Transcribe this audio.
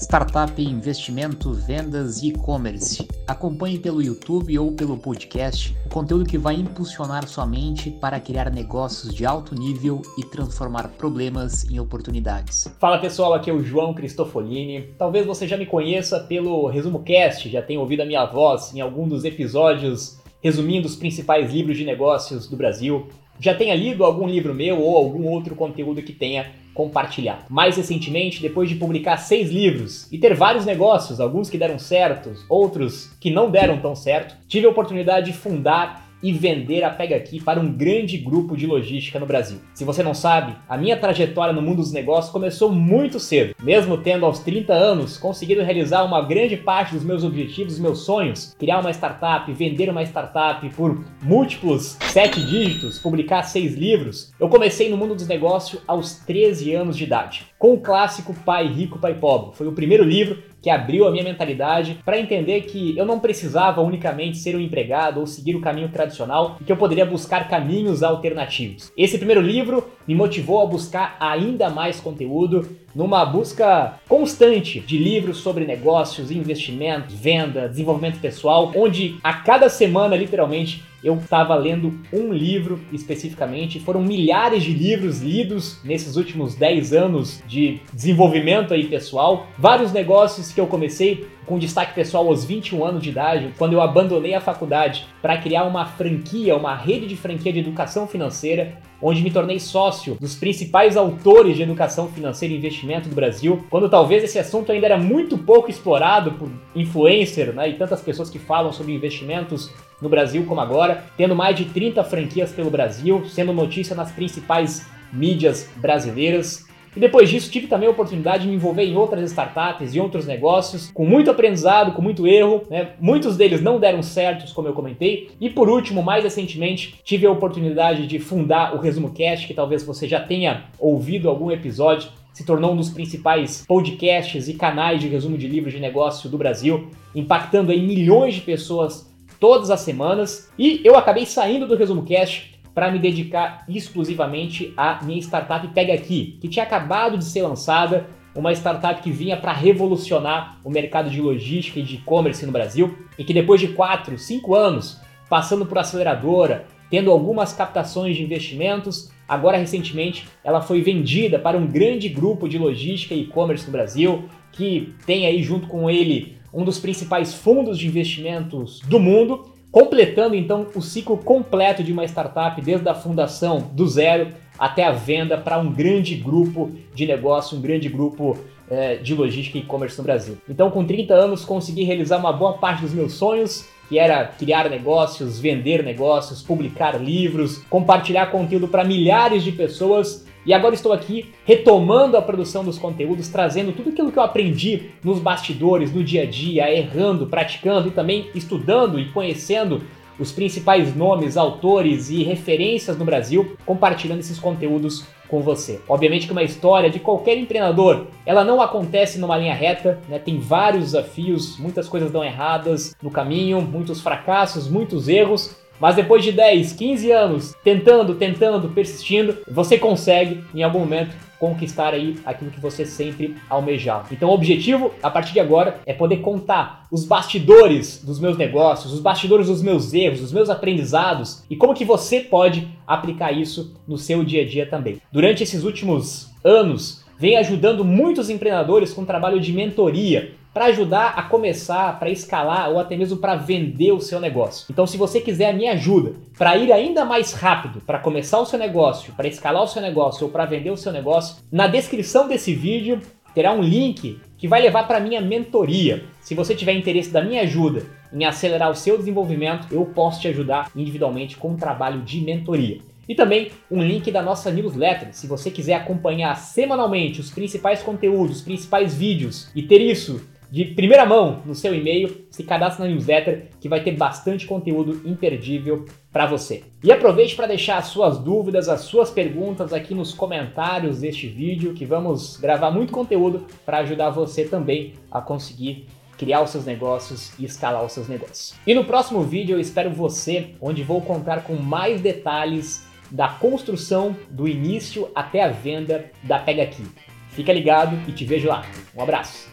startup, investimento, vendas e e-commerce. Acompanhe pelo YouTube ou pelo podcast o conteúdo que vai impulsionar sua mente para criar negócios de alto nível e transformar problemas em oportunidades. Fala pessoal, aqui é o João Cristofolini. Talvez você já me conheça pelo Resumo Cast, já tenha ouvido a minha voz em algum dos episódios resumindo os principais livros de negócios do Brasil. Já tenha lido algum livro meu ou algum outro conteúdo que tenha compartilhado. Mais recentemente, depois de publicar seis livros e ter vários negócios, alguns que deram certos, outros que não deram tão certo, tive a oportunidade de fundar e vender a Pega Aqui para um grande grupo de logística no Brasil. Se você não sabe, a minha trajetória no mundo dos negócios começou muito cedo. Mesmo tendo aos 30 anos conseguido realizar uma grande parte dos meus objetivos, dos meus sonhos, criar uma startup, vender uma startup por múltiplos sete dígitos, publicar seis livros, eu comecei no mundo dos negócios aos 13 anos de idade, com o clássico Pai Rico, Pai Pobre. Foi o primeiro livro que abriu a minha mentalidade para entender que eu não precisava unicamente ser um empregado ou seguir o caminho tradicional e que eu poderia buscar caminhos alternativos. Esse primeiro livro me motivou a buscar ainda mais conteúdo numa busca constante de livros sobre negócios, investimentos, venda, desenvolvimento pessoal, onde a cada semana, literalmente, eu estava lendo um livro especificamente. Foram milhares de livros lidos nesses últimos 10 anos de desenvolvimento aí pessoal. Vários negócios que eu comecei com destaque pessoal aos 21 anos de idade, quando eu abandonei a faculdade para criar uma franquia, uma rede de franquia de educação financeira, onde me tornei sócio dos principais autores de educação financeira e investimento do Brasil, quando talvez esse assunto ainda era muito pouco explorado por influencer né, e tantas pessoas que falam sobre investimentos no Brasil como agora, tendo mais de 30 franquias pelo Brasil, sendo notícia nas principais mídias brasileiras. E depois disso, tive também a oportunidade de me envolver em outras startups e outros negócios, com muito aprendizado, com muito erro. Né? Muitos deles não deram certos, como eu comentei. E por último, mais recentemente, tive a oportunidade de fundar o Resumo Cast, que talvez você já tenha ouvido algum episódio. Se tornou um dos principais podcasts e canais de resumo de livros de negócio do Brasil, impactando aí milhões de pessoas todas as semanas. E eu acabei saindo do Resumo Cast para me dedicar exclusivamente à minha startup Pega Aqui, que tinha acabado de ser lançada, uma startup que vinha para revolucionar o mercado de logística e de e-commerce no Brasil e que depois de 4, 5 anos passando por aceleradora, tendo algumas captações de investimentos, agora recentemente ela foi vendida para um grande grupo de logística e e-commerce no Brasil, que tem aí junto com ele um dos principais fundos de investimentos do mundo, completando então o ciclo completo de uma startup, desde a fundação do zero até a venda para um grande grupo de negócio, um grande grupo é, de logística e e-commerce no Brasil. Então, com 30 anos, consegui realizar uma boa parte dos meus sonhos, que era criar negócios, vender negócios, publicar livros, compartilhar conteúdo para milhares de pessoas e agora estou aqui retomando a produção dos conteúdos, trazendo tudo aquilo que eu aprendi nos bastidores, no dia a dia, errando, praticando e também estudando e conhecendo os principais nomes, autores e referências no Brasil, compartilhando esses conteúdos com você. Obviamente que uma história de qualquer empreendedor, ela não acontece numa linha reta, né? Tem vários desafios, muitas coisas dão erradas no caminho, muitos fracassos, muitos erros, mas depois de 10, 15 anos tentando, tentando, persistindo, você consegue em algum momento conquistar aí aquilo que você sempre almejava. Então o objetivo a partir de agora é poder contar os bastidores dos meus negócios, os bastidores dos meus erros, dos meus aprendizados e como que você pode aplicar isso no seu dia a dia também. Durante esses últimos anos, vem ajudando muitos empreendedores com trabalho de mentoria para ajudar a começar, para escalar ou até mesmo para vender o seu negócio. Então, se você quiser a minha ajuda para ir ainda mais rápido, para começar o seu negócio, para escalar o seu negócio ou para vender o seu negócio, na descrição desse vídeo terá um link que vai levar para minha mentoria. Se você tiver interesse da minha ajuda em acelerar o seu desenvolvimento, eu posso te ajudar individualmente com um trabalho de mentoria. E também um link da nossa newsletter, se você quiser acompanhar semanalmente os principais conteúdos, os principais vídeos e ter isso de primeira mão no seu e-mail, se cadastre na newsletter que vai ter bastante conteúdo imperdível para você. E aproveite para deixar as suas dúvidas, as suas perguntas aqui nos comentários deste vídeo, que vamos gravar muito conteúdo para ajudar você também a conseguir criar os seus negócios e escalar os seus negócios. E no próximo vídeo eu espero você, onde vou contar com mais detalhes da construção do início até a venda da Pega Aqui. Fica ligado e te vejo lá. Um abraço.